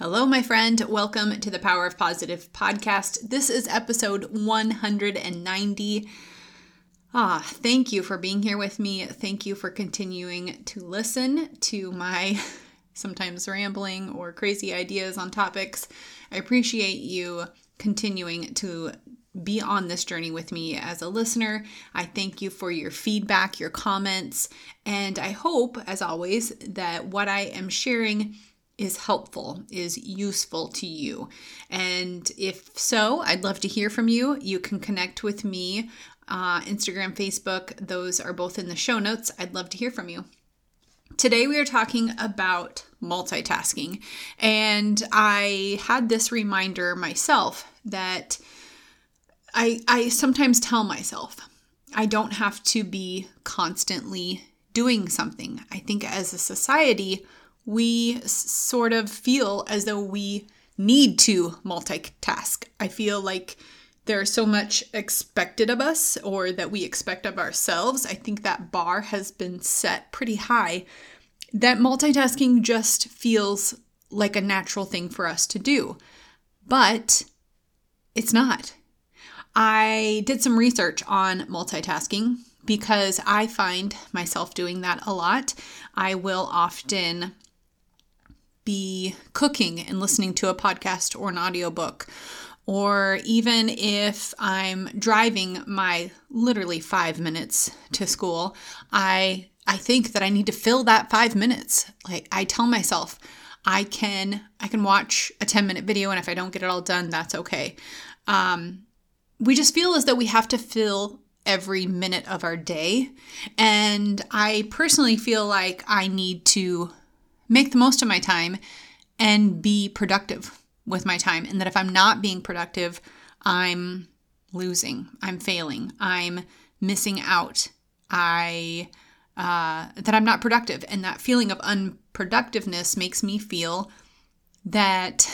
Hello, my friend. Welcome to the Power of Positive podcast. This is episode 190. Ah, thank you for being here with me. Thank you for continuing to listen to my sometimes rambling or crazy ideas on topics. I appreciate you continuing to be on this journey with me as a listener. I thank you for your feedback, your comments, and I hope, as always, that what I am sharing is helpful, is useful to you. And if so, I'd love to hear from you. You can connect with me, uh, Instagram, Facebook, those are both in the show notes. I'd love to hear from you. Today, we are talking about multitasking. And I had this reminder myself that I, I sometimes tell myself I don't have to be constantly doing something. I think as a society, we sort of feel as though we need to multitask. I feel like there's so much expected of us or that we expect of ourselves. I think that bar has been set pretty high that multitasking just feels like a natural thing for us to do. But it's not. I did some research on multitasking because I find myself doing that a lot. I will often be cooking and listening to a podcast or an audiobook. Or even if I'm driving my literally five minutes to school, I I think that I need to fill that five minutes. Like I tell myself, I can I can watch a 10 minute video and if I don't get it all done, that's okay. Um, we just feel as though we have to fill every minute of our day. And I personally feel like I need to make the most of my time and be productive with my time. And that if I'm not being productive, I'm losing, I'm failing, I'm missing out. I uh, that I'm not productive, and that feeling of unproductiveness makes me feel that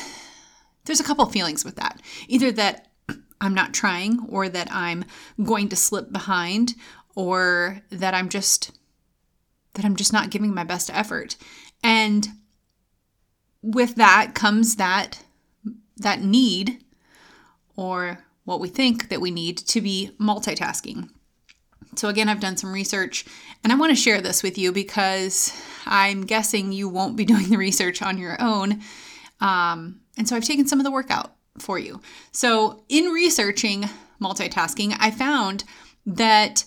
there's a couple feelings with that. Either that I'm not trying, or that I'm going to slip behind, or that I'm just that I'm just not giving my best effort. And with that comes that that need or what we think that we need to be multitasking. So again, I've done some research and I want to share this with you because I'm guessing you won't be doing the research on your own. Um, and so I've taken some of the work out for you. So in researching multitasking, I found that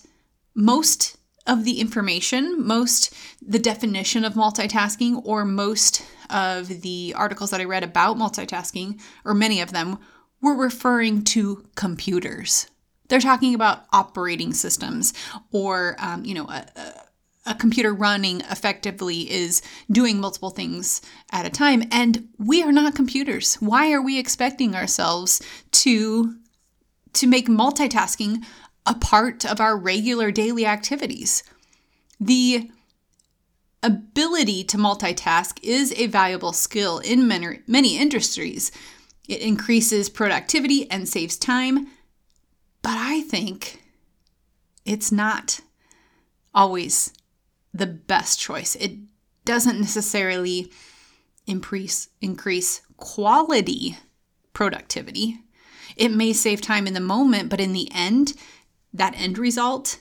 most of the information, most the definition of multitasking, or most of the articles that I read about multitasking, or many of them, were referring to computers. They're talking about operating systems, or um, you know, a, a computer running effectively is doing multiple things at a time. And we are not computers. Why are we expecting ourselves to to make multitasking a part of our regular daily activities. The ability to multitask is a valuable skill in many, many industries. It increases productivity and saves time, but I think it's not always the best choice. It doesn't necessarily increase increase quality productivity. It may save time in the moment, but in the end, that end result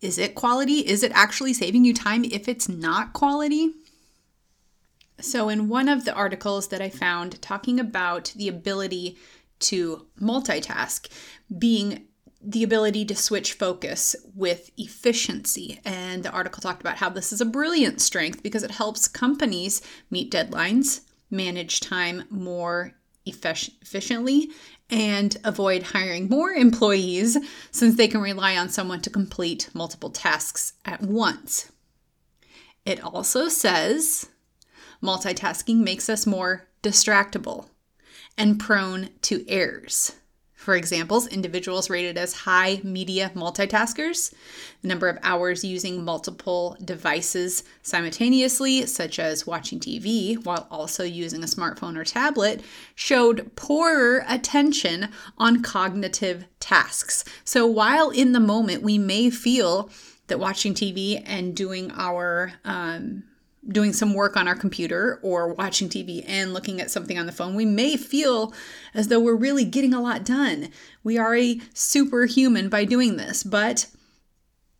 is it quality? Is it actually saving you time if it's not quality? So, in one of the articles that I found talking about the ability to multitask being the ability to switch focus with efficiency. And the article talked about how this is a brilliant strength because it helps companies meet deadlines, manage time more efficiently, and avoid hiring more employees since they can rely on someone to complete multiple tasks at once. It also says multitasking makes us more distractible and prone to errors. For examples, individuals rated as high media multitaskers, the number of hours using multiple devices simultaneously, such as watching TV while also using a smartphone or tablet, showed poorer attention on cognitive tasks. So while in the moment we may feel that watching TV and doing our um, doing some work on our computer or watching TV and looking at something on the phone, we may feel as though we're really getting a lot done. We are a superhuman by doing this, but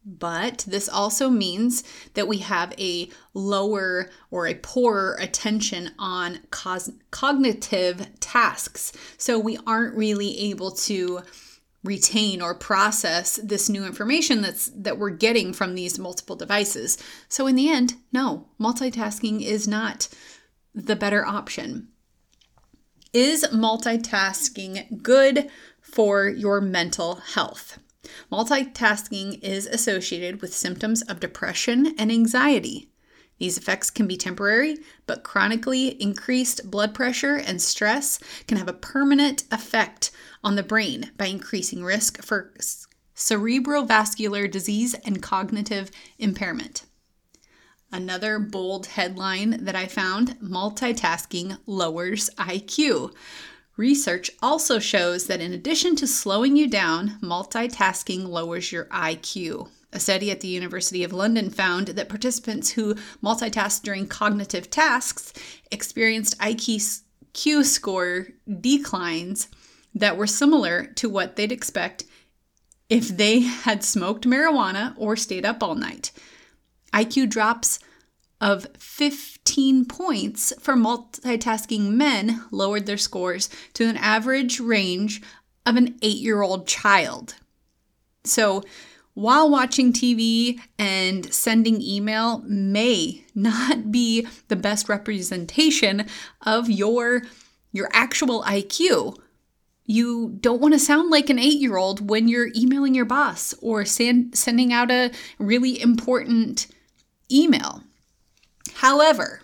but this also means that we have a lower or a poorer attention on cos- cognitive tasks. So we aren't really able to retain or process this new information that's that we're getting from these multiple devices. So in the end, no, multitasking is not the better option. Is multitasking good for your mental health? Multitasking is associated with symptoms of depression and anxiety. These effects can be temporary, but chronically increased blood pressure and stress can have a permanent effect on the brain by increasing risk for cerebrovascular disease and cognitive impairment. Another bold headline that I found multitasking lowers IQ. Research also shows that in addition to slowing you down, multitasking lowers your IQ. A study at the University of London found that participants who multitasked during cognitive tasks experienced IQ score declines that were similar to what they'd expect if they had smoked marijuana or stayed up all night. IQ drops of 15 points for multitasking men lowered their scores to an average range of an eight year old child. So, while watching TV and sending email may not be the best representation of your your actual IQ. You don't want to sound like an 8-year-old when you're emailing your boss or send, sending out a really important email. However,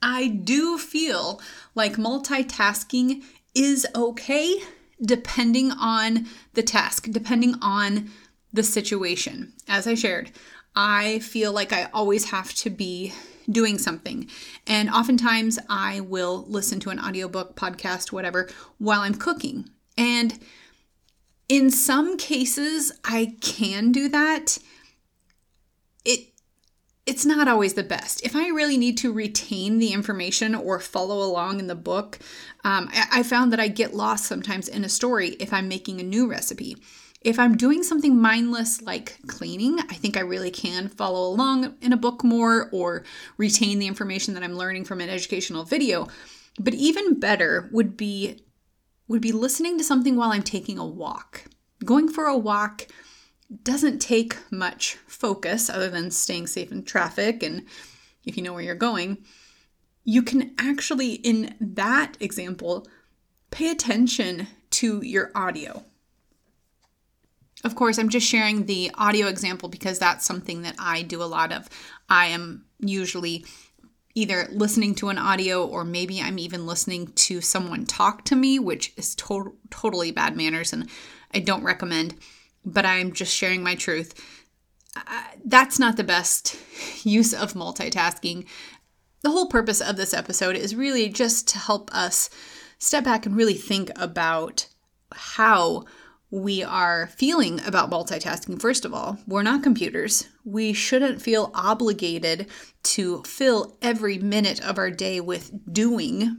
I do feel like multitasking is okay depending on the task, depending on the situation. As I shared, I feel like I always have to be doing something. And oftentimes I will listen to an audiobook, podcast, whatever, while I'm cooking. And in some cases, I can do that. It it's not always the best. If I really need to retain the information or follow along in the book, um, I, I found that I get lost sometimes in a story if I'm making a new recipe. If I'm doing something mindless like cleaning, I think I really can follow along in a book more or retain the information that I'm learning from an educational video. But even better would be would be listening to something while I'm taking a walk. Going for a walk doesn't take much focus other than staying safe in traffic and if you know where you're going. You can actually in that example pay attention to your audio of course, I'm just sharing the audio example because that's something that I do a lot of. I am usually either listening to an audio or maybe I'm even listening to someone talk to me, which is to- totally bad manners and I don't recommend, but I'm just sharing my truth. Uh, that's not the best use of multitasking. The whole purpose of this episode is really just to help us step back and really think about how we are feeling about multitasking. First of all, we're not computers. We shouldn't feel obligated to fill every minute of our day with doing,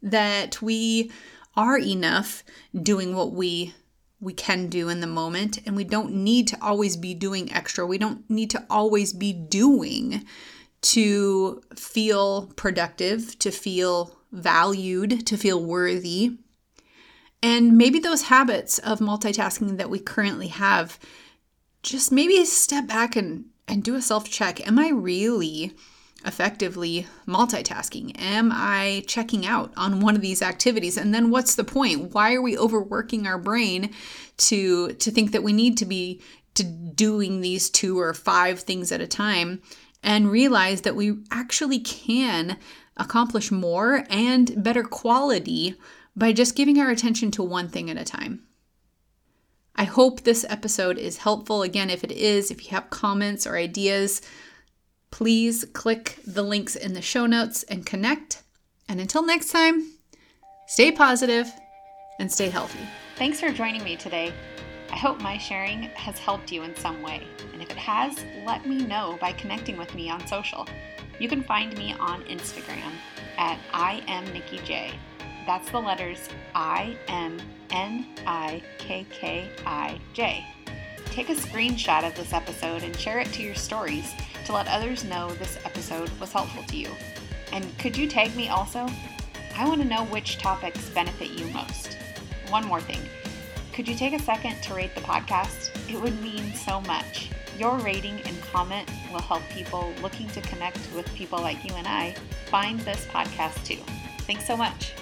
that we are enough doing what we we can do in the moment and we don't need to always be doing extra. We don't need to always be doing to feel productive, to feel valued, to feel worthy. And maybe those habits of multitasking that we currently have, just maybe step back and, and do a self check. Am I really effectively multitasking? Am I checking out on one of these activities? And then what's the point? Why are we overworking our brain to to think that we need to be to doing these two or five things at a time and realize that we actually can accomplish more and better quality by just giving our attention to one thing at a time. I hope this episode is helpful. Again, if it is, if you have comments or ideas, please click the links in the show notes and connect. And until next time, stay positive and stay healthy. Thanks for joining me today. I hope my sharing has helped you in some way. And if it has, let me know by connecting with me on social. You can find me on Instagram at I am Nikki J. That's the letters I M N I K K I J. Take a screenshot of this episode and share it to your stories to let others know this episode was helpful to you. And could you tag me also? I want to know which topics benefit you most. One more thing. Could you take a second to rate the podcast? It would mean so much. Your rating and comment will help people looking to connect with people like you and I find this podcast too. Thanks so much.